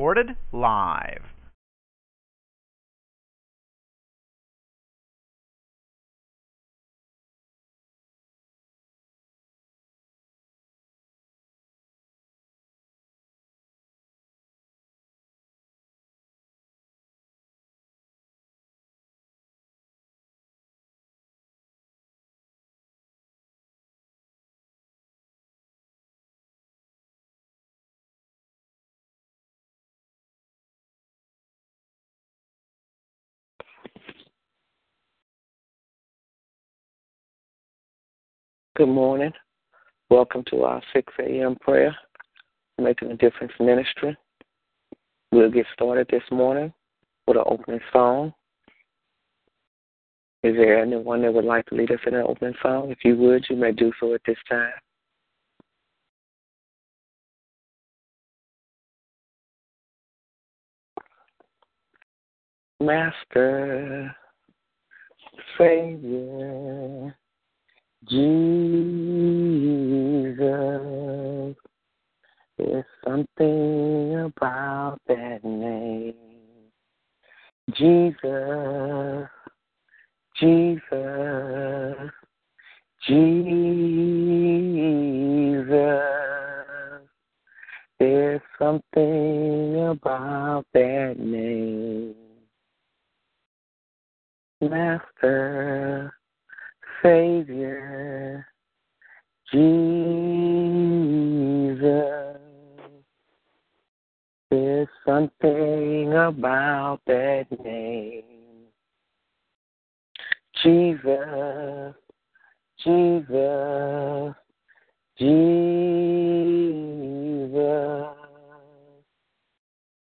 Recorded live. Good morning. Welcome to our 6 a.m. prayer, Making a Difference Ministry. We'll get started this morning with an opening song. Is there anyone that would like to lead us in an opening song? If you would, you may do so at this time. Master, Savior, Jesus, there's something about that name. Jesus, Jesus, Jesus. There's something about that name. Master, Savior, Jesus. There's something about that name. Jesus, Jesus, Jesus.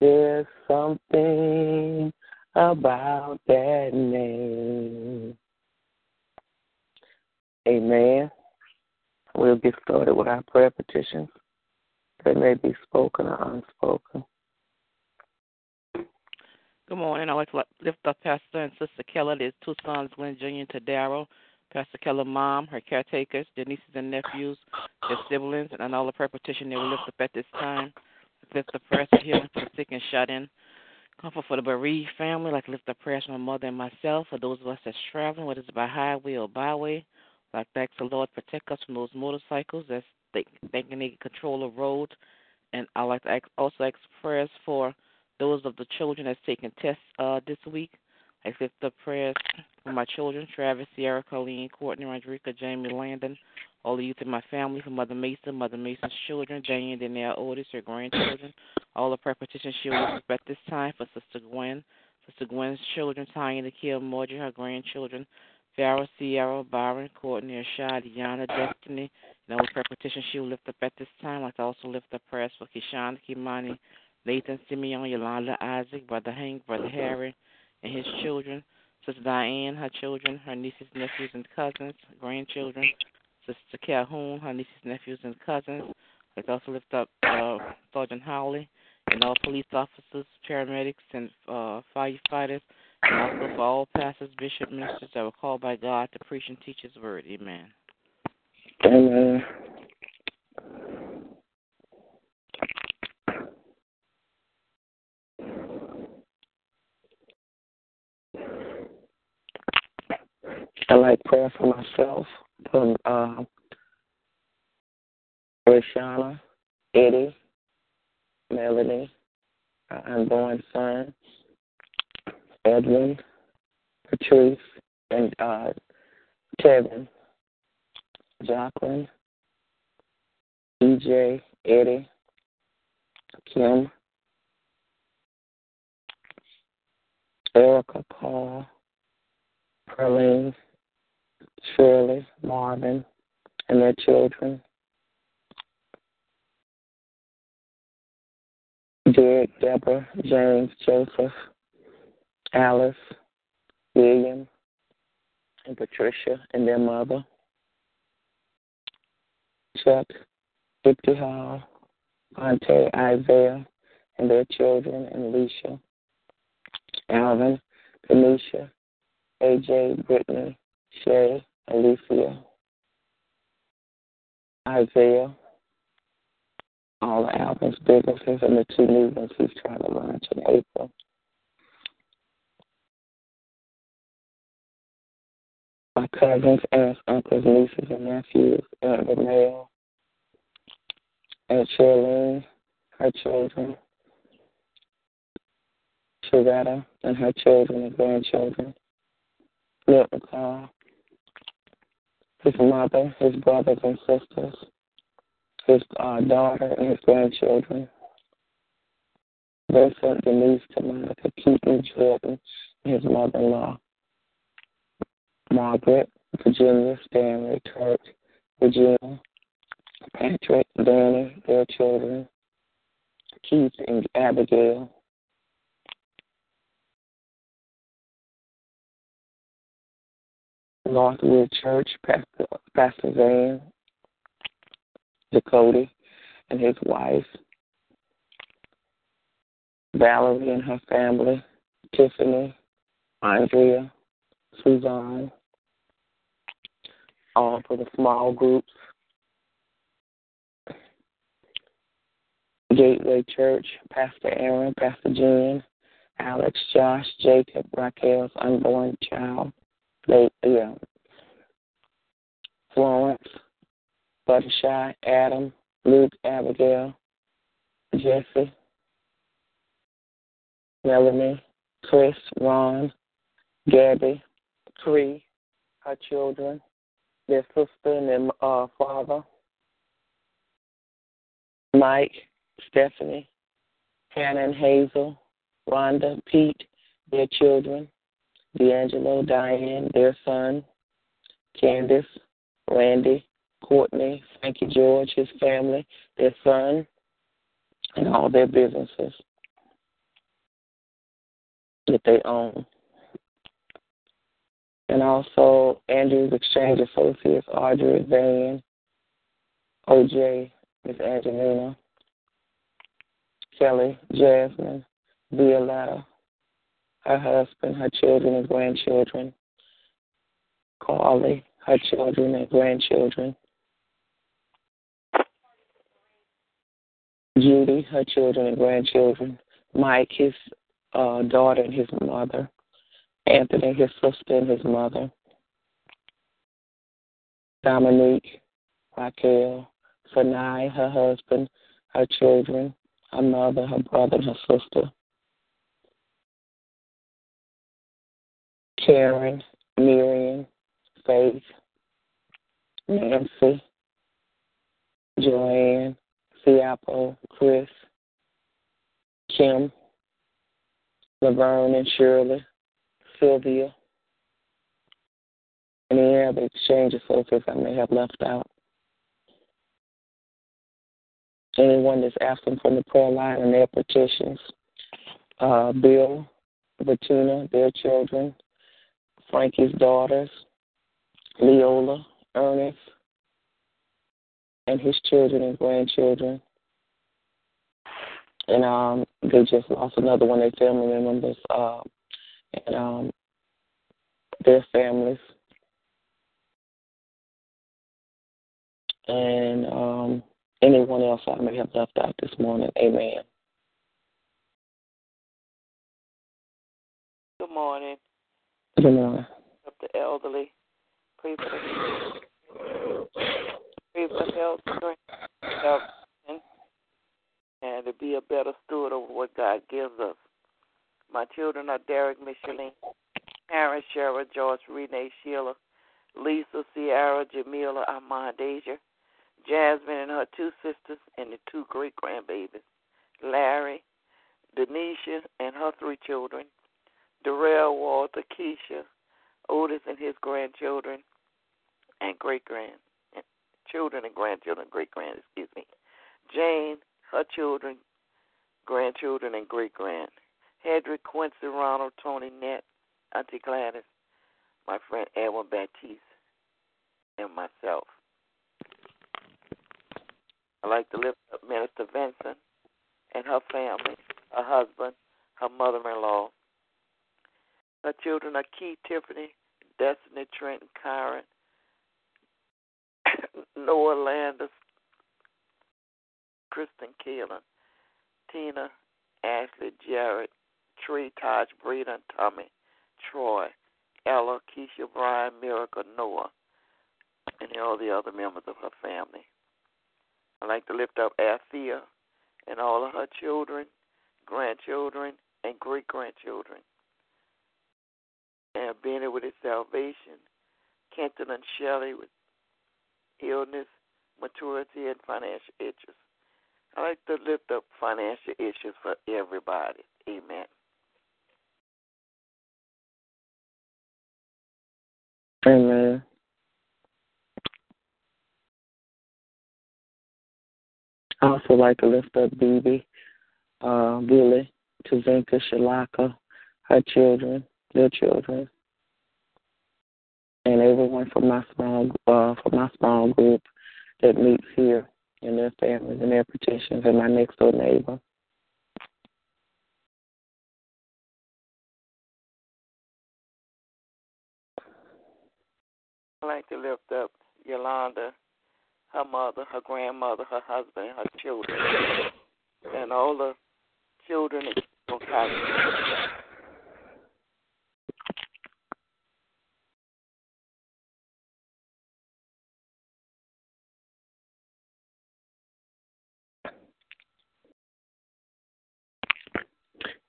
There's something about that name. Amen. We'll get started with our prayer petitions. They may be spoken or unspoken. Good morning. I'd like to lift up Pastor and Sister Keller. There's two sons, Glenn Jr. and Tadaro. Pastor Keller's mom, her caretakers, their nieces and nephews, their siblings, and all the prayer petition they will lift up at this time. Lift up prayers for healing for the sick and shut in. Comfort for the bereaved family, like lift up prayers for my mother and myself, for those of us that's traveling, whether it's by highway or byway. Like to ask the Lord protect us from those motorcycles that's thinking they can control the road. And I like to ask, also ask prayers for those of the children that's taking tests uh, this week. I lift up prayers for my children, Travis, Sierra, Colleen, Courtney, Rodrika, Jamie, Landon, all the youth in my family, for Mother Mason, Mother Mason's children, Jane, and Danielle Otis, her grandchildren, all the prayer she will at this time for Sister Gwen, Sister Gwen's children, Tanya, Nikhil, Marjorie, her grandchildren, Farrah, Sierra, Byron, Courtney, Ashad, Yana, Destiny, and all prayer she will lift up at this time. To also lift up prayers for Kishana, Kimani, Nathan, Simeon, Yolanda, Isaac, Brother Hank, Brother Harry, and his children, Sister Diane, her children, her nieces, nephews, and cousins, grandchildren, Sister Calhoun, her nieces, nephews, and cousins. Let's also lift up uh, Sergeant Howley and all police officers, paramedics, and uh, firefighters, also for all pastors, bishops, ministers that were called by God to preach and teach His word. Amen. Amen. I like prayer for myself, from uh, Rashana, Eddie, Melanie, our unborn son, Edwin, Patrice, and uh, Kevin, Jacqueline, E.J., Eddie, Kim, Erica, Paul, Pearline, Shirley, Marvin, and their children. Derek, Deborah, James, Joseph, Alice, William, and Patricia and their mother. Chuck, Victor Hall, Monte, Isaiah, and their children, and Alicia, Alvin, Kanisha, AJ, Brittany, Shay, Alicia, Isaiah, all the Alvin's businesses, and the two new ones he's trying to launch in April. My cousins, aunts, uncles, nieces, and nephews, Aunt Renee, Aunt Charlene, her children, Sharetta and her children and grandchildren, Milton um, Carl, his mother, his brothers and sisters, his uh, daughter and his grandchildren, Vincent, Denise, Monica, Keaton, Jordan, his mother-in-law, Margaret, Virginia, Stanley, Kurt, Virginia, Patrick, Danny, their children, Keith and Abigail, Northwood Church, Pastor, Pastor Van, Dakota, and his wife, Valerie and her family, Tiffany, Andrea, Suzanne, all for the small groups. Gateway Church, Pastor Aaron, Pastor Jen, Alex, Josh, Jacob, Raquel's unborn child, yeah, Florence, Buttershy, Adam, Luke, Abigail, Jesse, Melanie, Chris, Ron, Gabby, Cree, her children, their sister and their uh, father, Mike, Stephanie, Hannah and Hazel, Rhonda, Pete, their children, D'Angelo, Diane, their son, Candace, Randy, Courtney, Frankie George, his family, their son, and all their businesses that they own. And also Andrew's Exchange Associates, Audrey, Van, OJ, Miss Angelina, Kelly, Jasmine, Violetta, her husband, her children and grandchildren, Carly, her children and grandchildren, Judy, her children and grandchildren, Mike, his uh, daughter and his mother, Anthony, his sister and his mother, Dominique, Raquel, Sanai, her husband, her children, her mother, her brother, and her sister. Karen, Miriam, Faith, Nancy, Joanne, Siapo, Chris, Kim, Laverne and Shirley, Sylvia, any other exchange associates I may have left out. Anyone that's asking from the prayer line and their petitions. Uh, Bill, Bettina, their children, Frankie's daughters, Leola, Ernest, and his children and grandchildren. And um, they just lost another one of their family members, uh, and um, their families. And um, anyone else I may have left out this morning. Amen. Good morning. Good morning. Up the elderly. Pray for the, pray for health, strength, health, and to be a better steward of what God gives us. My children are Derek, Micheline, Aaron, Shara, George, Renee, Sheila, Lisa, Sierra, Jamila, Armand, Deja, Jasmine and her two sisters, and the two great grandbabies, Larry, Denisha and her three children, Darrell, Walter, Keisha, Otis and his grandchildren, and great grand children and grandchildren, great grand, excuse me. Jane, her children, grandchildren, and great grand. Hedrick, Quincy, Ronald, Tony, Nett, Auntie Gladys, my friend Edwin Baptiste, and myself. I'd like to lift up Minister Vincent and her family, her husband, her mother in law. Her children are Keith, Tiffany, Destiny, Trenton, Kyron, Noah Landis, Kristen Keelan, Tina, Ashley, Jared, Tree, Taj, Breeden, Tommy, Troy, Ella, Keisha, Brian, Miracle, Noah, and all the other members of her family. I'd like to lift up Althea and all of her children, grandchildren, and great grandchildren. And Benny with his salvation, Kenton and Shelley with illness, maturity, and financial issues. I like to lift up financial issues for everybody. Amen. Amen. I also like to lift up Bibi, uh, Billy, Tazinka, Shalaka, her children, their children, and everyone from my small uh, from my small group that meets here, and their families and their petitions, and my next door neighbor. I'd like to lift up Yolanda, her mother, her grandmother, her husband, her children, and all the children in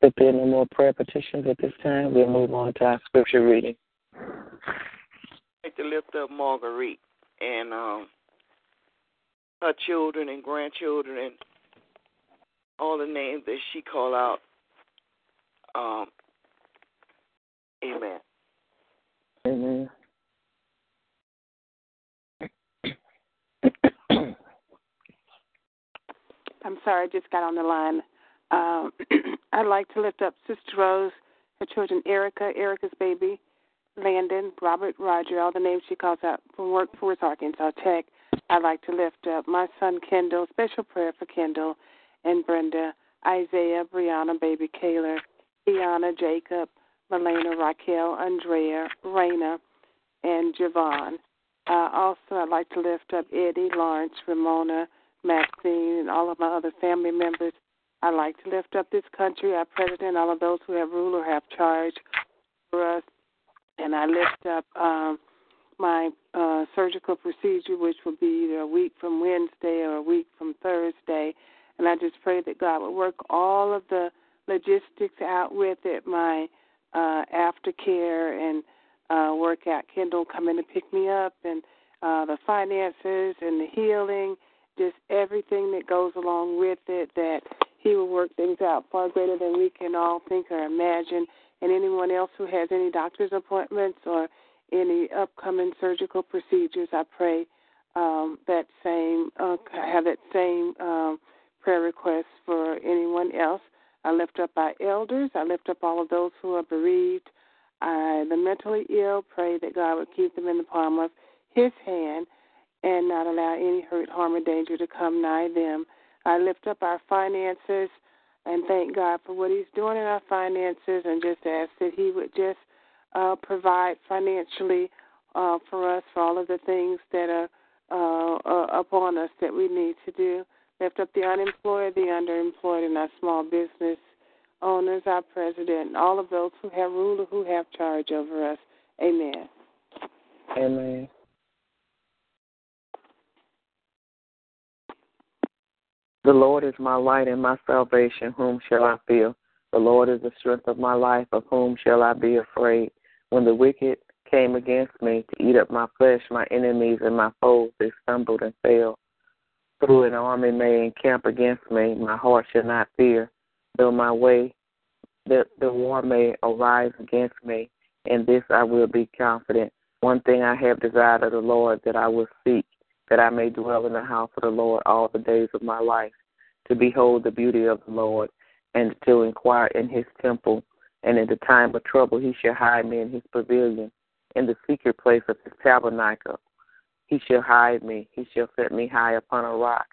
If there are no more prayer petitions at this time, we'll move on to our scripture reading. I'd like to lift up Marguerite and um, her children and grandchildren and all the names that she called out. Um, amen. Amen. I'm sorry, I just got on the line. Um, I'd like to lift up Sister Rose, her children Erica, Erica's baby, Landon, Robert, Roger, all the names she calls out from Workforce Arkansas Tech. I'd like to lift up my son Kendall, special prayer for Kendall and Brenda, Isaiah, Brianna, baby Kayla, Iana, Jacob, Melena, Raquel, Andrea, Raina, and Javon. Uh, also, I'd like to lift up Eddie, Lawrence, Ramona, Maxine, and all of my other family members. I'd like to lift up this country, our president, all of those who have rule or have charge for us. And I lift up um, my uh, surgical procedure, which will be either a week from Wednesday or a week from Thursday. And I just pray that God would work all of the logistics out with it, my uh, aftercare and uh, work out Kendall coming to pick me up, and uh, the finances and the healing, just everything that goes along with it, that He will work things out far greater than we can all think or imagine. And anyone else who has any doctor's appointments or any upcoming surgical procedures, I pray um, that same uh, have that same um, prayer request for anyone else. I lift up our elders. I lift up all of those who are bereaved. I, the mentally ill, pray that God would keep them in the palm of His hand and not allow any hurt, harm, or danger to come nigh them. I lift up our finances and thank God for what He's doing in our finances and just ask that He would just uh, provide financially uh, for us for all of the things that are uh, uh, upon us that we need to do. Lift up the unemployed, the underemployed, and our small business owners, our president, and all of those who have rule or who have charge over us. Amen. Amen. The Lord is my light and my salvation. Whom shall I fear? The Lord is the strength of my life. Of whom shall I be afraid? When the wicked came against me to eat up my flesh, my enemies and my foes, they stumbled and fell. Though an army may encamp against me, my heart shall not fear. Though my way, the, the war may arise against me, in this I will be confident. One thing I have desired of the Lord that I will seek, that I may dwell in the house of the Lord all the days of my life, to behold the beauty of the Lord and to inquire in his temple. And in the time of trouble, he shall hide me in his pavilion, in the secret place of his tabernacle. He shall hide me. He shall set me high upon a rock.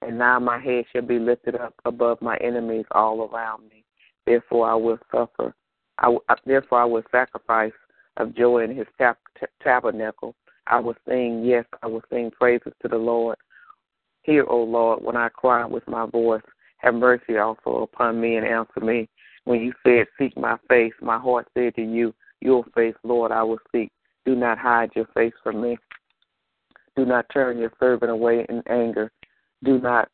And now my head shall be lifted up above my enemies all around me. Therefore I will suffer. I, therefore I will sacrifice of joy in his tab- t- tabernacle. I will sing, yes, I will sing praises to the Lord. Hear, O Lord, when I cry with my voice. Have mercy also upon me and answer me. When you said, Seek my face, my heart said to you, Your face, Lord, I will seek. Do not hide your face from me. Do not turn your servant away in anger. Do not,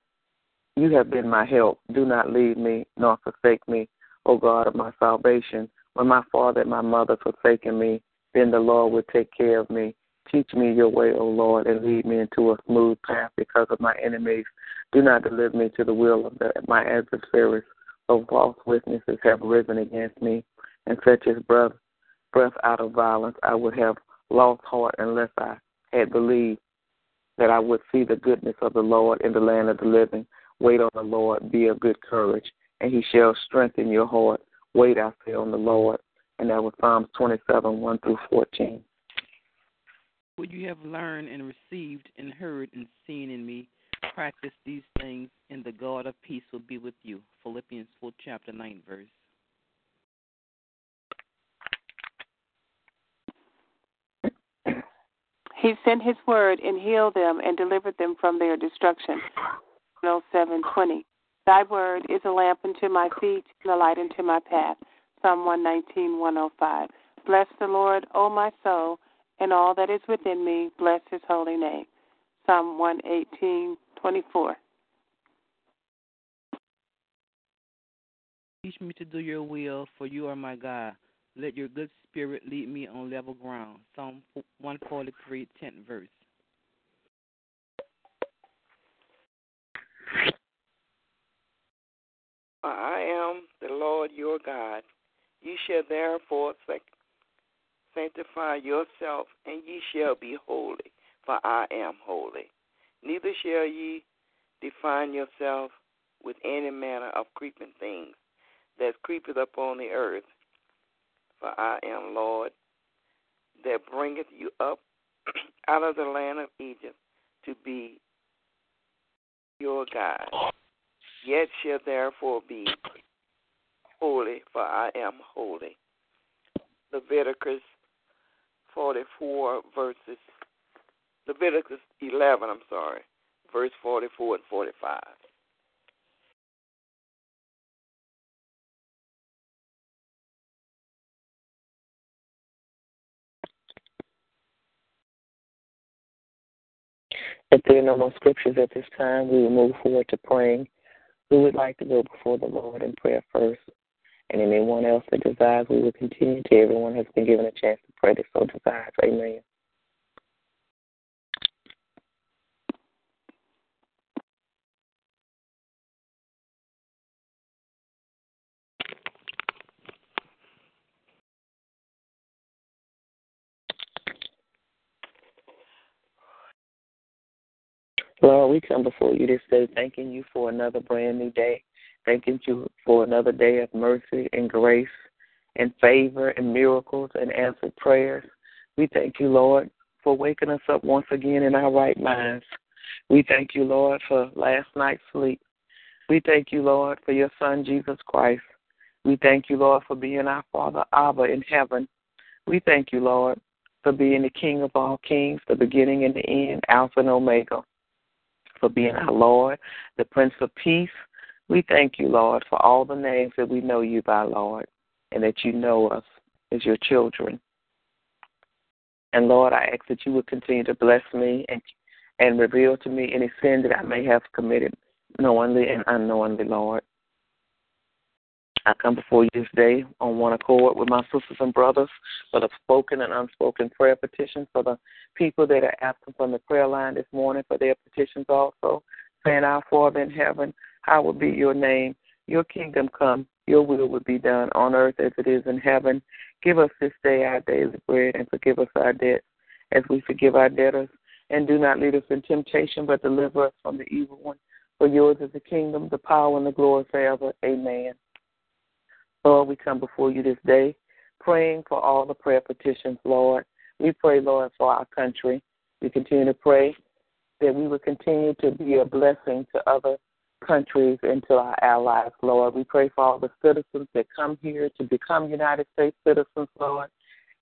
you have been my help. Do not leave me nor forsake me, O God of my salvation. When my father and my mother forsaken me, then the Lord will take care of me. Teach me your way, O Lord, and lead me into a smooth path because of my enemies. Do not deliver me to the will of the, my adversaries, for false witnesses have risen against me, and such as breath, breath out of violence. I would have lost heart unless I had believed that I would see the goodness of the Lord in the land of the living. Wait on the Lord, be of good courage, and he shall strengthen your heart. Wait, I say, on the Lord. And that was Psalms 27, 1 through 14. What you have learned and received and heard and seen in me, practice these things, and the God of peace will be with you. Philippians 4, chapter 9, verse. He sent his word and healed them and delivered them from their destruction. 720. Thy word is a lamp unto my feet and a light unto my path. Psalm 119, 105. Bless the Lord, O my soul, and all that is within me. Bless his holy name. Psalm 118, 24. Teach me to do your will, for you are my God. Let your good spirit lead me on level ground. Psalm 143, 10 verse. I am the Lord your God. You shall therefore sanctify yourself, and ye shall be holy, for I am holy. Neither shall ye define yourself with any manner of creeping things that creepeth upon the earth, for I am Lord, that bringeth you up out of the land of Egypt to be your God. Yet shall therefore be holy, for I am holy. Leviticus 44 verses, Leviticus 11, I'm sorry, verse 44 and 45. If there are no more scriptures at this time, we will move forward to praying. Who would like to go before the Lord in prayer first? And anyone else that desires, we will continue to everyone has been given a chance to pray that so desires. Amen. Lord, we come before you this day thanking you for another brand new day. Thanking you for another day of mercy and grace and favor and miracles and answered prayers. We thank you, Lord, for waking us up once again in our right minds. We thank you, Lord, for last night's sleep. We thank you, Lord, for your Son, Jesus Christ. We thank you, Lord, for being our Father Abba in heaven. We thank you, Lord, for being the King of all kings, the beginning and the end, Alpha and Omega for being our Lord, the Prince of Peace. We thank you, Lord, for all the names that we know you by, Lord, and that you know us as your children. And Lord, I ask that you would continue to bless me and and reveal to me any sin that I may have committed knowingly and unknowingly, Lord. I come before you this day on one accord with my sisters and brothers for the spoken and unspoken prayer petitions, for the people that are absent from the prayer line this morning for their petitions also, saying, Our Father in heaven, hallowed be your name. Your kingdom come, your will would be done on earth as it is in heaven. Give us this day our daily bread and forgive us our debts as we forgive our debtors. And do not lead us in temptation, but deliver us from the evil one. For yours is the kingdom, the power, and the glory forever. Amen. Lord, we come before you this day praying for all the prayer petitions, Lord. We pray, Lord, for our country. We continue to pray that we would continue to be a blessing to other countries and to our allies, Lord. We pray for all the citizens that come here to become United States citizens, Lord.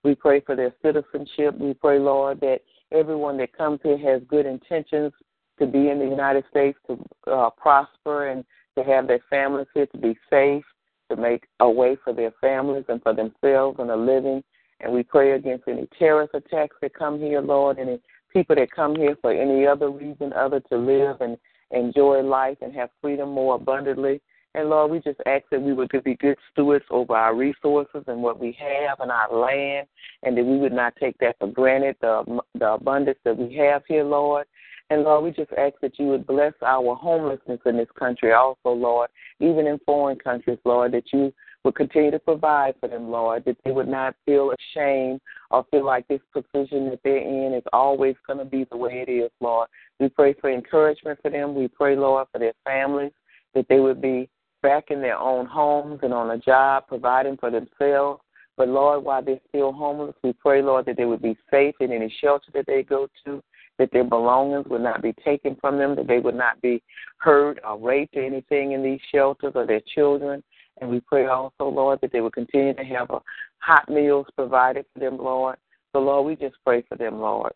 We pray for their citizenship. We pray, Lord, that everyone that comes here has good intentions to be in the United States, to uh, prosper, and to have their families here, to be safe, to make a way for their families and for themselves and a living. And we pray against any terrorist attacks that come here, Lord, any people that come here for any other reason other to live and enjoy life and have freedom more abundantly. And Lord, we just ask that we would be good stewards over our resources and what we have and our land, and that we would not take that for granted, the, the abundance that we have here, Lord. And Lord, we just ask that you would bless our homelessness in this country also, Lord, even in foreign countries, Lord, that you would continue to provide for them, Lord, that they would not feel ashamed or feel like this position that they're in is always going to be the way it is, Lord. We pray for encouragement for them. We pray, Lord, for their families, that they would be back in their own homes and on a job, providing for themselves. But Lord, while they're still homeless, we pray, Lord, that they would be safe in any shelter that they go to, that their belongings would not be taken from them, that they would not be hurt or raped or anything in these shelters or their children. And we pray also, Lord, that they would continue to have a hot meals provided for them, Lord. So, Lord, we just pray for them, Lord,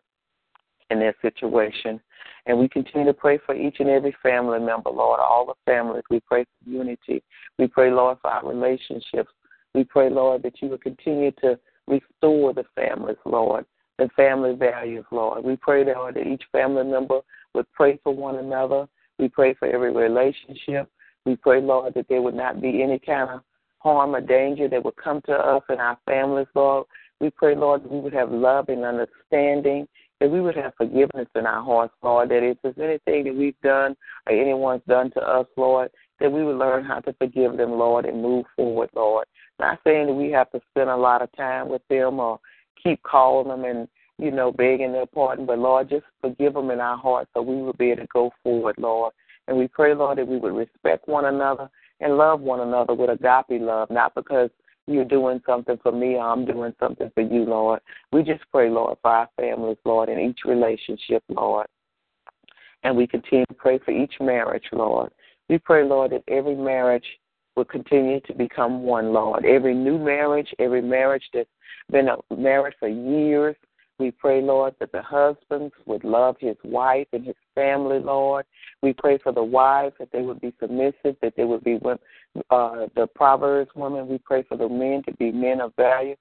in their situation. And we continue to pray for each and every family member, Lord, all the families. We pray for unity. We pray, Lord, for our relationships. We pray, Lord, that you would continue to restore the families, Lord, the family values, Lord. We pray, Lord, that each family member would pray for one another. We pray for every relationship. We pray, Lord, that there would not be any kind of harm or danger that would come to us and our families, Lord. We pray, Lord, that we would have love and understanding, that we would have forgiveness in our hearts, Lord, that if there's anything that we've done or anyone's done to us, Lord, that we would learn how to forgive them, Lord, and move forward, Lord. Not saying that we have to spend a lot of time with them or keep calling them and, you know, begging their pardon, but Lord, just forgive them in our hearts so we will be able to go forward, Lord. And we pray, Lord, that we would respect one another and love one another with agape love, not because you're doing something for me or I'm doing something for you, Lord. We just pray, Lord, for our families, Lord, in each relationship, Lord. And we continue to pray for each marriage, Lord. We pray, Lord, that every marriage will continue to become one, Lord. Every new marriage, every marriage that's been a marriage for years, we pray, Lord, that the husbands would love his wife and his family, Lord. We pray for the wives that they would be submissive, that they would be uh, the Proverbs women. We pray for the men to be men of value.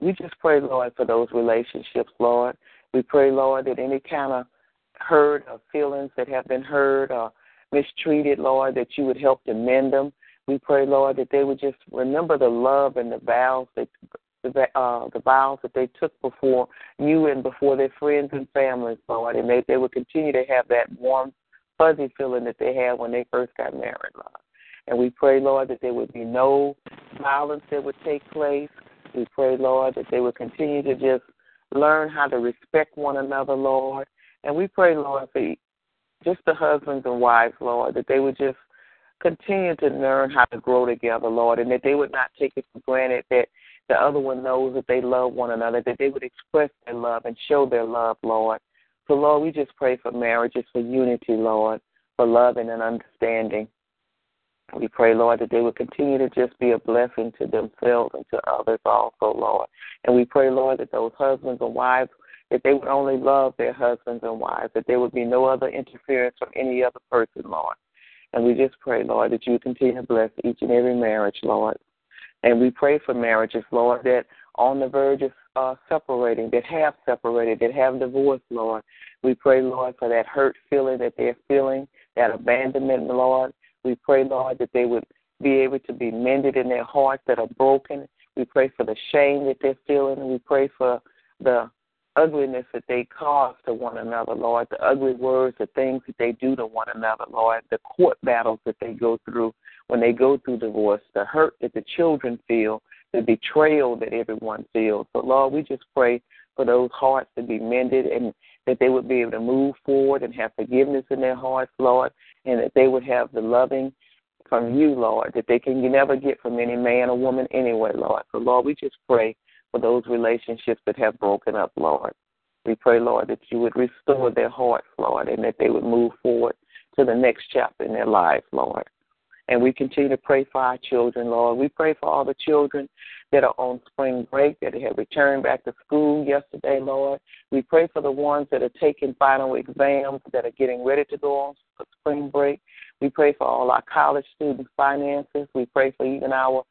We just pray, Lord, for those relationships, Lord. We pray, Lord, that any kind of hurt or feelings that have been hurt or mistreated, Lord, that you would help to mend them. We pray, Lord, that they would just remember the love and the vows that the uh, the vows that they took before you and before their friends and families, Lord, and they they would continue to have that warm, fuzzy feeling that they had when they first got married, Lord. And we pray, Lord, that there would be no violence that would take place. We pray, Lord, that they would continue to just learn how to respect one another, Lord. And we pray, Lord, for just the husbands and wives, Lord, that they would just continue to learn how to grow together, Lord, and that they would not take it for granted that the other one knows that they love one another, that they would express their love and show their love, Lord. So, Lord, we just pray for marriages, for unity, Lord, for love and an understanding. We pray, Lord, that they would continue to just be a blessing to themselves and to others also, Lord. And we pray, Lord, that those husbands and wives, that they would only love their husbands and wives, that there would be no other interference from any other person, Lord. And we just pray, Lord, that you continue to bless each and every marriage, Lord. And we pray for marriages, Lord, that on the verge of uh, separating, that have separated, that have divorced, Lord. We pray, Lord, for that hurt feeling that they're feeling, that abandonment, Lord. We pray, Lord, that they would be able to be mended in their hearts that are broken. We pray for the shame that they're feeling. We pray for the ugliness that they cause to one another, Lord, the ugly words, the things that they do to one another, Lord, the court battles that they go through when they go through divorce, the hurt that the children feel, the betrayal that everyone feels. So, Lord, we just pray for those hearts to be mended and that they would be able to move forward and have forgiveness in their hearts, Lord, and that they would have the loving from you, Lord, that they can never get from any man or woman anyway, Lord. So, Lord, we just pray for those relationships that have broken up, Lord. We pray, Lord, that you would restore their hearts, Lord, and that they would move forward to the next chapter in their lives, Lord. And we continue to pray for our children, Lord. We pray for all the children that are on spring break, that have returned back to school yesterday, Lord. We pray for the ones that are taking final exams, that are getting ready to go on spring break. We pray for all our college students' finances. We pray for even our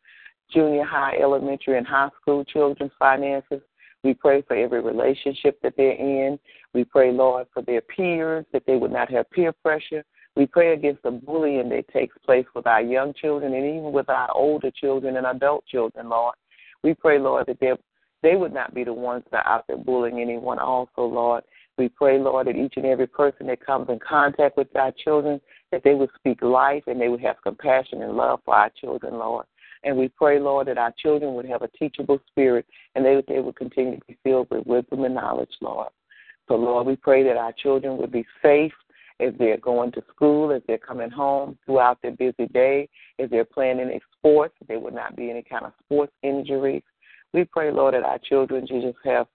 junior high, elementary, and high school children's finances. We pray for every relationship that they're in. We pray, Lord, for their peers, that they would not have peer pressure. We pray against the bullying that takes place with our young children and even with our older children and adult children, Lord. We pray, Lord, that they they would not be the ones that are out there bullying anyone also, Lord. We pray, Lord, that each and every person that comes in contact with our children, that they would speak life and they would have compassion and love for our children, Lord. And we pray, Lord, that our children would have a teachable spirit and they, they would continue to be filled with wisdom and knowledge, Lord. So, Lord, we pray that our children would be safe as they're going to school, as they're coming home throughout their busy day, as they're playing any sports, there would not be any kind of sports injuries. We pray, Lord, that our children just have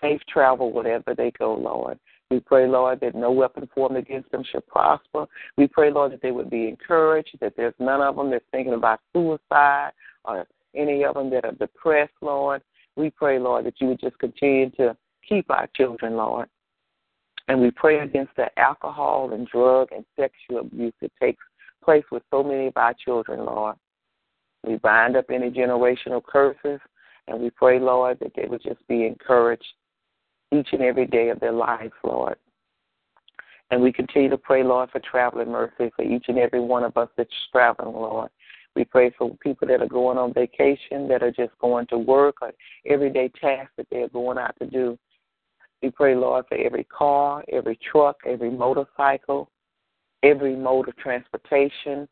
safe travel wherever they go, Lord. We pray, Lord, that no weapon formed against them should prosper. We pray, Lord, that they would be encouraged, that there's none of them that's thinking about suicide or any of them that are depressed, Lord. We pray, Lord, that you would just continue to keep our children, Lord. And we pray against the alcohol and drug and sexual abuse that takes place with so many of our children, Lord. We bind up any generational curses, and we pray, Lord, that they would just be encouraged each and every day of their lives, Lord. And we continue to pray, Lord, for traveling mercy for each and every one of us that's traveling, Lord. We pray for people that are going on vacation, that are just going to work, or everyday tasks that they're going out to do. We pray, Lord, for every car, every truck, every motorcycle, every mode of transportation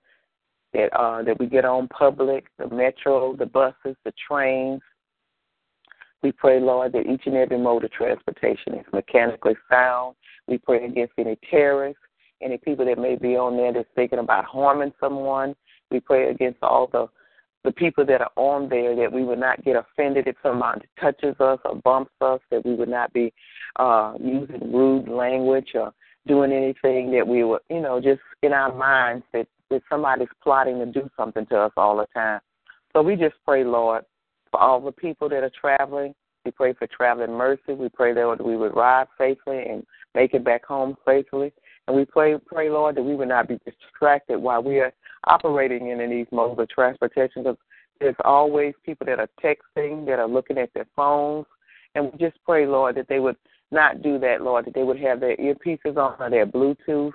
that uh, that we get on public, the metro, the buses, the trains. We pray, Lord, that each and every mode of transportation is mechanically sound. We pray against any terrorists, any people that may be on there that's thinking about harming someone. We pray against all the the people that are on there that we would not get offended if someone touches us or bumps us, that we would not be uh, using rude language or doing anything that we were, you know, just in our minds that, that somebody's plotting to do something to us all the time. So we just pray, Lord, for all the people that are traveling. We pray for traveling mercy. We pray, that we would ride safely and make it back home safely. And we pray, pray, Lord, that we would not be distracted while we are operating in these modes of transportation because there's always people that are texting, that are looking at their phones. And we just pray, Lord, that they would not do that, Lord, that they would have their earpieces on or their Bluetooth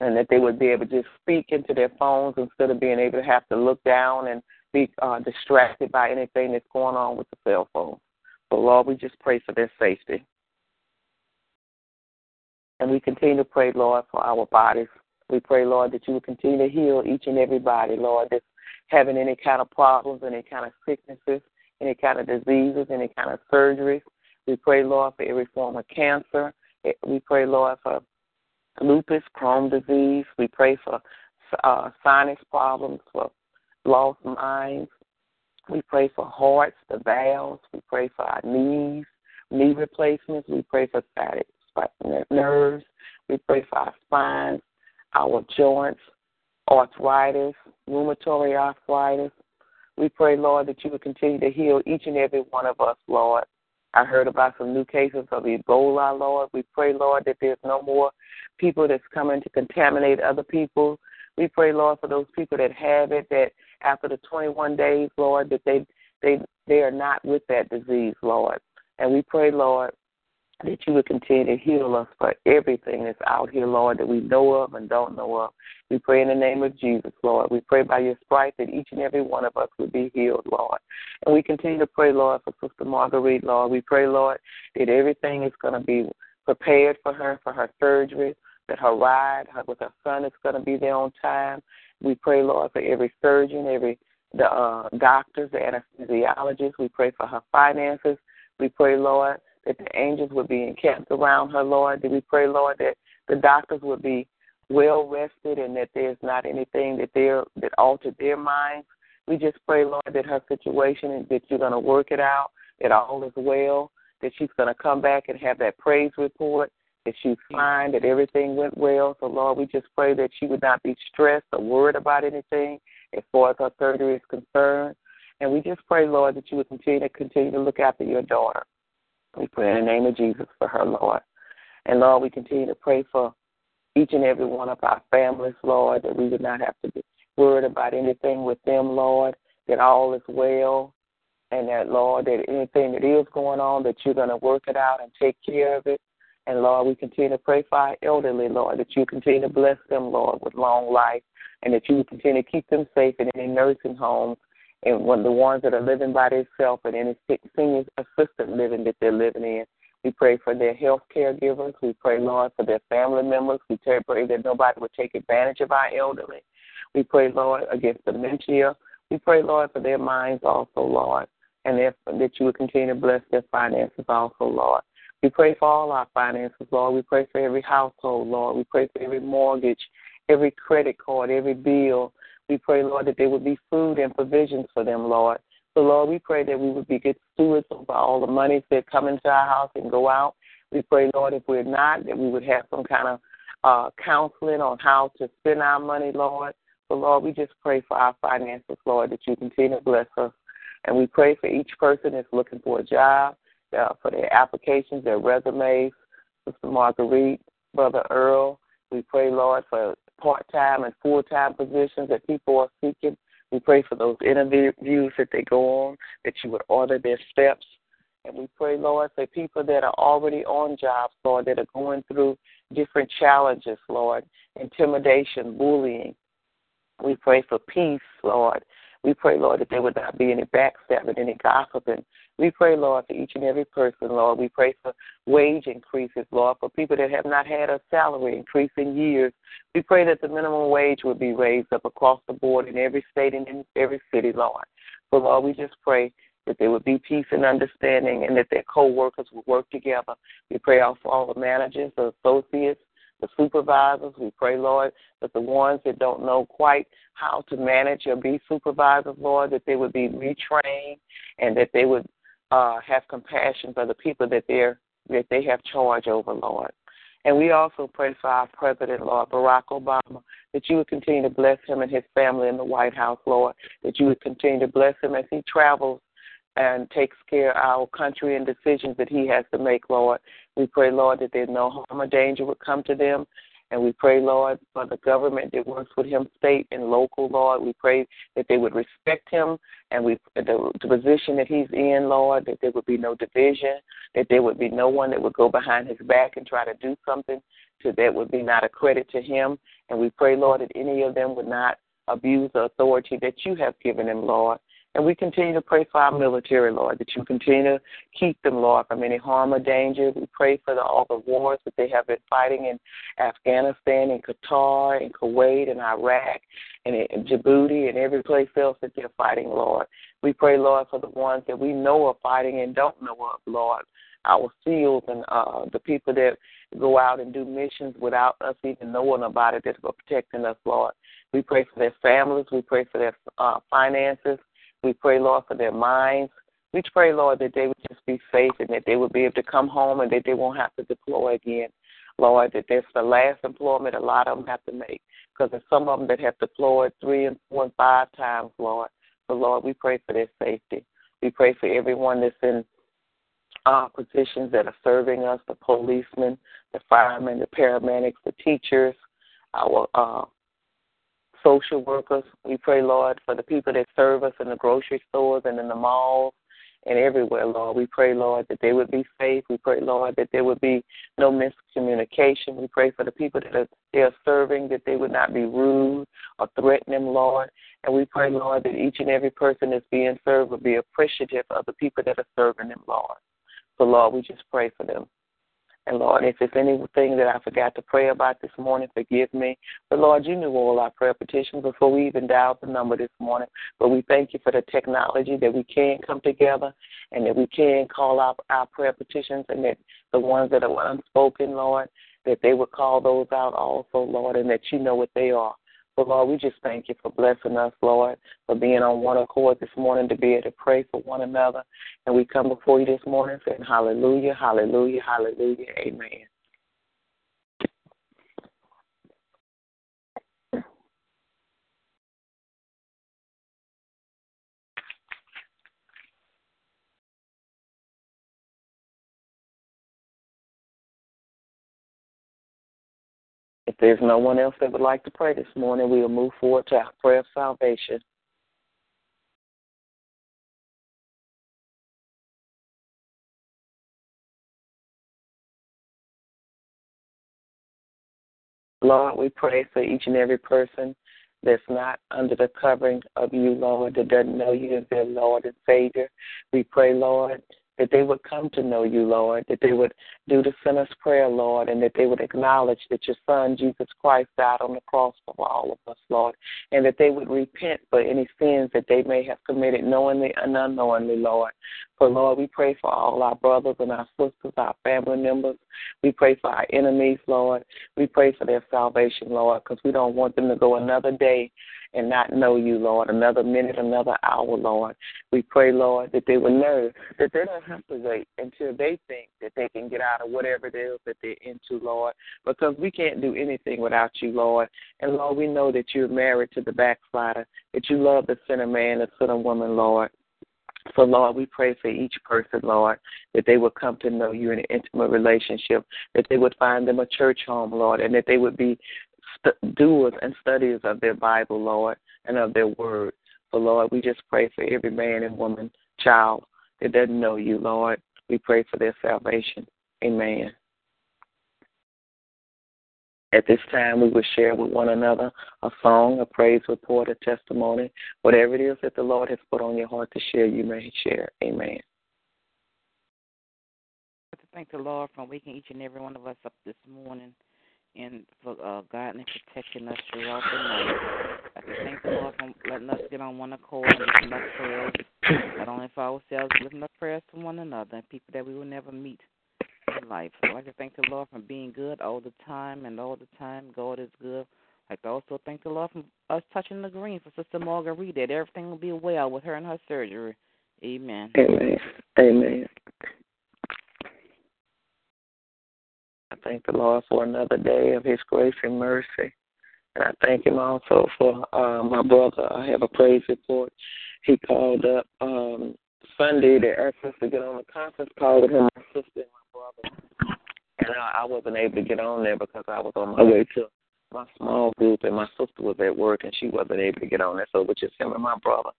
and that they would be able to just speak into their phones instead of being able to have to look down and be uh, distracted by anything that's going on with the cell phone. But Lord, we just pray for their safety. And we continue to pray, Lord, for our bodies. We pray, Lord, that you will continue to heal each and every body, Lord, that's having any kind of problems, any kind of sicknesses, any kind of diseases, any kind of surgeries. We pray, Lord, for every form of cancer. We pray, Lord, for lupus, Crohn's disease. We pray for uh, sinus problems, for lost minds. We pray for hearts, the valves. We pray for our knees, knee replacements. We pray for sciatic nerves. We pray for our spines, our joints, arthritis, rheumatoid arthritis. We pray, Lord, that you would continue to heal each and every one of us, Lord. I heard about some new cases of Ebola, Lord. We pray, Lord, that there's no more people that's coming to contaminate other people. We pray, Lord, for those people that have it, that after the 21 days, Lord, that they they they are not with that disease, Lord. And we pray, Lord, that you would continue to heal us for everything that's out here, Lord, that we know of and don't know of. We pray in the name of Jesus, Lord. We pray by your stripes that each and every one of us would be healed, Lord. And we continue to pray, Lord, for Sister Marguerite, Lord. We pray, Lord, that everything is going to be prepared for her, for her surgery, that her ride her, with her son is going to be there on time. We pray, Lord, for every surgeon, every the uh, doctors, the anesthesiologists. We pray for her finances. We pray, Lord, that the angels would be encamped around her, Lord. That we pray, Lord, that the doctors would be well rested and that there's not anything that they're that altered their minds. We just pray, Lord, that her situation and that you're going to work it out, that all is well, that she's going to come back and have that praise report, that she's fine, that everything went well. So, Lord, we just pray that she would not be stressed or worried about anything as far as her surgery is concerned. And we just pray, Lord, that you would continue to continue to look after your daughter. We pray in the name of Jesus for her, Lord. And Lord, we continue to pray for each and every one of our families, Lord, that we would not have to be worried about anything with them, Lord, that all is well, and that, Lord, that anything that is going on, that you're going to work it out and take care of it. And Lord, we continue to pray for our elderly, Lord, that you continue to bless them, Lord, with long life, and that you continue to keep them safe in any nursing homes and when the ones that are living by themselves and any senior assistant living that they're living in. We pray for their health caregivers. We pray, Lord, for their family members. We pray that nobody would take advantage of our elderly. We pray, Lord, against dementia. We pray, Lord, for their minds also, Lord, and that you would continue to bless their finances also, Lord. We pray for all our finances, Lord. We pray for every household, Lord. We pray for every mortgage, every credit card, every bill. We pray, Lord, that there would be food and provisions for them, Lord. So, Lord, we pray that we would be good stewards over all the monies that come into our house and go out. We pray, Lord, if we're not, that we would have some kind of uh, counseling on how to spend our money, Lord. So, Lord, we just pray for our finances, Lord, that you continue to bless us. And we pray for each person that's looking for a job, uh, for their applications, their resumes. Sister Marguerite, Brother Earl, we pray, Lord, for part time and full time positions that people are seeking. We pray for those interviews that they go on, that you would order their steps. And we pray, Lord, for people that are already on jobs, Lord, that are going through different challenges, Lord, intimidation, bullying. We pray for peace, Lord. We pray, Lord, that there would not be any backstabbing, any gossiping. We pray, Lord, for each and every person, Lord. We pray for wage increases, Lord, for people that have not had a salary increase in years. We pray that the minimum wage would be raised up across the board in every state and in every city, Lord. So, Lord, we just pray that there would be peace and understanding and that their co-workers would work together. We pray out for all the managers, the associates, the supervisors. We pray, Lord, that the ones that don't know quite how to manage or be supervisors, Lord, that they would be retrained and that they would uh, have compassion for the people that they're that they have charge over, Lord. And we also pray for our President, Lord, Barack Obama, that you would continue to bless him and his family in the White House, Lord, that you would continue to bless him as he travels and takes care of our country and decisions that he has to make, Lord. We pray, Lord, that there's no harm or danger would come to them. And we pray, Lord, for the government that works with him, state and local, Lord. We pray that they would respect him and we the, the position that he's in, Lord, that there would be no division, that there would be no one that would go behind his back and try to do something to that would be not a credit to him. And we pray, Lord, that any of them would not abuse the authority that you have given them, Lord. And we continue to pray for our military, Lord, that you continue to keep them, Lord, from any harm or danger. We pray for the, all the wars that they have been fighting in Afghanistan, in Qatar, in Kuwait, in Iraq, and in Djibouti, and every place else that they're fighting, Lord. We pray, Lord, for the ones that we know are fighting and don't know of, Lord. Our SEALs and uh, the people that go out and do missions without us even knowing about it, that's protecting us, Lord. We pray for their families. We pray for their uh, finances. We pray, Lord, for their minds. We pray, Lord, that they would just be safe and that they would be able to come home and that they won't have to deploy again. Lord, that that's the last employment a lot of them have to make because there's some of them that have deployed three and four and five times, Lord. So, Lord, we pray for their safety. We pray for everyone that's in uh, positions that are serving us the policemen, the firemen, the paramedics, the teachers, our uh, social workers. We pray, Lord, for the people that serve us in the grocery stores and in the malls and everywhere, Lord. We pray, Lord, that they would be safe. We pray, Lord, that there would be no miscommunication. We pray for the people that are, they are serving, that they would not be rude or threaten them, Lord. And we pray, Lord, that each and every person that's being served will be appreciative of the people that are serving them, Lord. So, Lord, we just pray for them. And Lord, if there's anything that I forgot to pray about this morning, forgive me. But Lord, you knew all our prayer petitions before we even dialed the number this morning. But we thank you for the technology that we can come together and that we can call out our prayer petitions and that the ones that are unspoken, Lord, that they would call those out also, Lord, and that you know what they are. So, Lord, we just thank you for blessing us, Lord, for being on one accord this morning to be able to pray for one another. And we come before you this morning saying, Hallelujah, Hallelujah, Hallelujah, Amen. If there's no one else that would like to pray this morning, we will move forward to our prayer of salvation. Lord, we pray for each and every person that's not under the covering of you, Lord, that doesn't know you as their Lord and Savior. We pray, Lord, that they would come to know you, Lord, that they would do the sinner's prayer, Lord, and that they would acknowledge that your Son, Jesus Christ, died on the cross for all of us, Lord, and that they would repent for any sins that they may have committed knowingly and unknowingly, Lord. For, Lord, we pray for all our brothers and our sisters, our family members. We pray for our enemies, Lord. We pray for their salvation, Lord, because we don't want them to go another day and not know you, Lord, another minute, another hour, Lord. We pray, Lord, that they will know that they don't have to wait until they think that they can get out of whatever it is that they're into, Lord, because we can't do anything without you, Lord. And Lord, we know that you're married to the backslider, that you love the sinner man, the sinner woman, Lord. So, Lord, we pray for each person, Lord, that they would come to know you in an intimate relationship, that they would find them a church home, Lord, and that they would be st- doers and studiers of their Bible, Lord, and of their word. So, Lord, we just pray for every man and woman, child that doesn't know you, Lord. We pray for their salvation. Amen. At this time, we will share with one another a song, a praise report, a testimony, whatever it is that the Lord has put on your heart to share, you may share. Amen. Thank the Lord for waking each and every one of us up this morning and for uh, guiding and protecting us throughout the night. I thank the Lord for letting us get on one accord and lifting up prayers, not only for ourselves, but lifting up prayers for one another and people that we will never meet in life. So I can thank the Lord for being good all the time, and all the time God is good. I can also thank the Lord for us touching the green for Sister Margarita that everything will be well with her and her surgery. Amen. Amen. Amen. I thank the Lord for another day of His grace and mercy. And I thank Him also for uh, my brother. I have a praise report. He called up um, Sunday to ask us to get on a conference call with him, my sister, and my brother. And I, I wasn't able to get on there because I was on my way to my small group, and my sister was at work, and she wasn't able to get on there. So it was just him and my brother.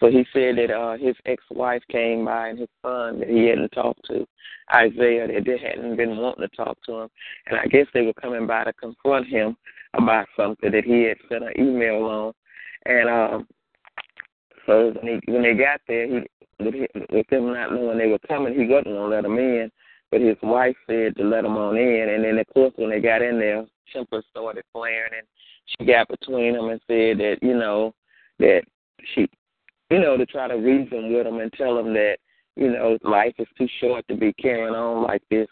So he said that uh, his ex-wife came by and his son that he hadn't talked to, Isaiah, that they hadn't been wanting to talk to him, and I guess they were coming by to confront him about something that he had sent an email on, and um, so when he when they got there, he with, with them not knowing they were coming, he wasn't gonna let them in. But his wife said to let him on in, and then of course when they got in there, temper started flaring, and she got between them and said that you know that she, you know, to try to reason with them and tell them that you know life is too short to be carrying on like this.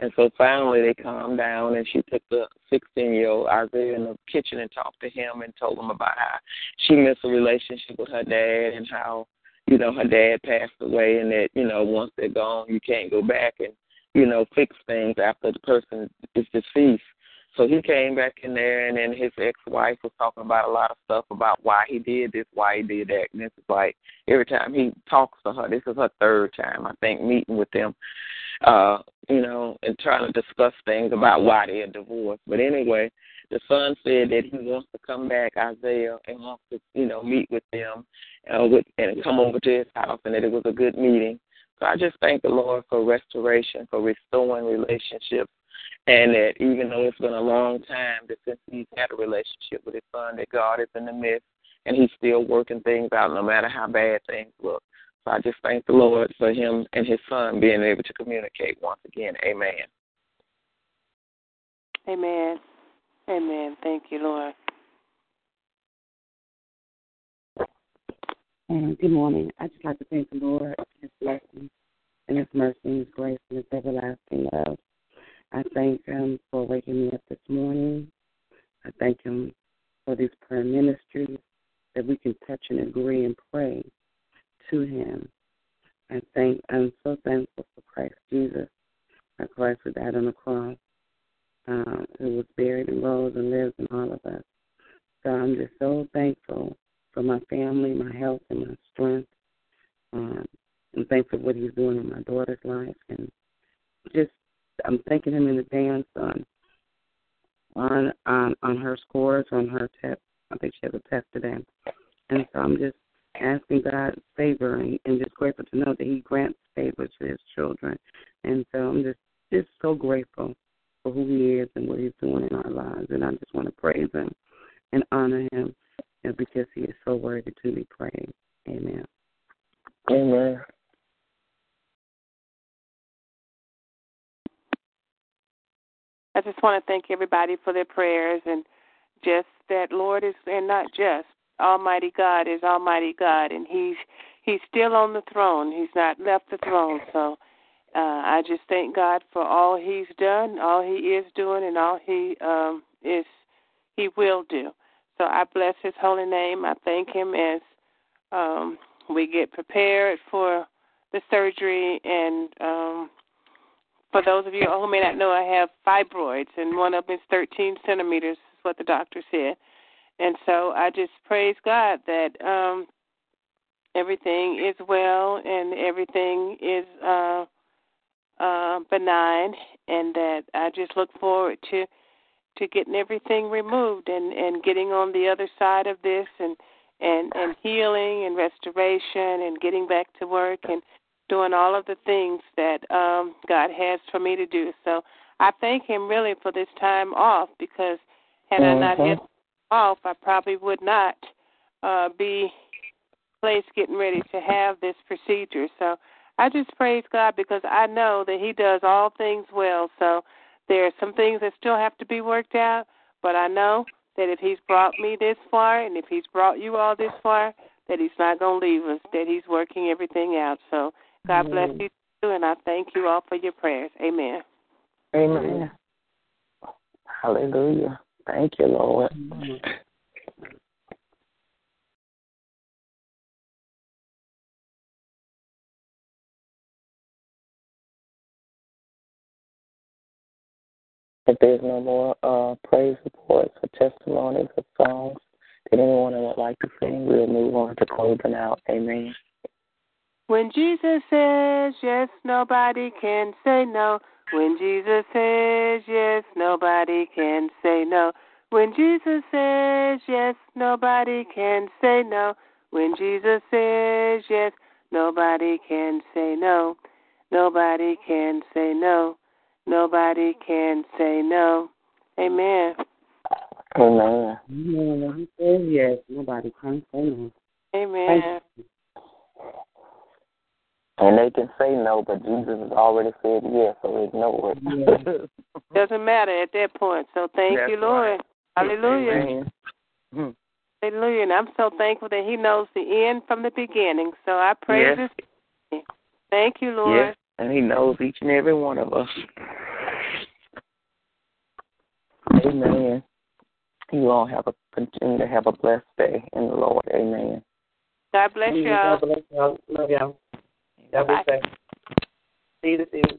And so finally they calmed down, and she took the 16 year old Isaiah in the kitchen and talked to him and told him about how she missed a relationship with her dad and how you know her dad passed away, and that you know once they're gone you can't go back and you know fix things after the person is deceased. So he came back in there, and then his ex-wife was talking about a lot of stuff about why he did this, why he did that. And this is like every time he talks to her, this is her third time, I think, meeting with them, uh, you know, and trying to discuss things about why they're divorced. But anyway, the son said that he wants to come back, Isaiah, and wants to, you know, meet with them uh, with, and come over to his house, and that it was a good meeting. So I just thank the Lord for restoration, for restoring relationships and that even though it's been a long time that since he's had a relationship with his son, that God is in the midst and he's still working things out no matter how bad things look. So I just thank the Lord for him and his son being able to communicate once again. Amen. Amen. Amen. Thank you, Lord. And good morning. I just like to thank the Lord for his blessings and his mercy and his grace and his everlasting love. I thank Him for waking me up this morning. I thank Him for these prayer ministries that we can touch and agree and pray to Him. I thank I'm so thankful for Christ Jesus, our Christ who died on the cross, um, who was buried and rose and lives in all of us. So I'm just so thankful for my family, my health, and my strength. Um, I'm thankful for what He's doing in my daughter's life, and just I'm thanking Him in advance on on on on her scores on her test. I think she has a test today, and so I'm just asking God's favor and, and just grateful to know that He grants favor to His children, and so I'm just just so grateful for who He is and what He's doing in our lives, and I just want to praise Him and honor Him, and because He is so worthy to be praised. Amen. Amen. I just want to thank everybody for their prayers and just that Lord is and not just Almighty God is Almighty God and He's He's still on the throne. He's not left the throne. So uh, I just thank God for all He's done, all He is doing, and all He um, is He will do. So I bless His holy name. I thank Him as um, we get prepared for the surgery and um, for those of you who may not know, I have fibroids, and one of them is 13 centimeters, is what the doctor said. And so I just praise God that um, everything is well and everything is uh, uh, benign, and that I just look forward to to getting everything removed and and getting on the other side of this and and and healing and restoration and getting back to work and doing all of the things that um, God has for me to do. So I thank Him really for this time off because had mm-hmm. I not had off, I probably would not uh, be placed getting ready to have this procedure. So I just praise God because I know that He does all things well. So there are some things that still have to be worked out, but I know that if He's brought me this far and if He's brought you all this far, that He's not going to leave us, that He's working everything out. So God Amen. bless you, too, and I thank you all for your prayers. Amen. Amen. Hallelujah. Thank you, Lord. Amen. If there's no more uh, praise reports or testimonies or songs that anyone would like to sing, we'll move on to closing out. Amen. When Jesus says yes, nobody can say no. When Jesus says yes, nobody can say no. When Jesus says yes, nobody can say no. When Jesus says yes, nobody can say no. Nobody can say no. Nobody can say no. Amen. Amen. Amen. Yes, nobody can say no. Amen. And they can say no, but Jesus has already said yes, so ignore it. Yeah. Doesn't matter at that point. So thank That's you, Lord. Right. Hallelujah. Amen. Hmm. Hallelujah. And I'm so thankful that He knows the end from the beginning. So I praise yes. His Thank you, Lord. Yes, and He knows each and every one of us. Amen. You all have a continue to have a blessed day in the Lord. Amen. God bless you. God bless y'all. Love y'all. God bless you. See you this evening.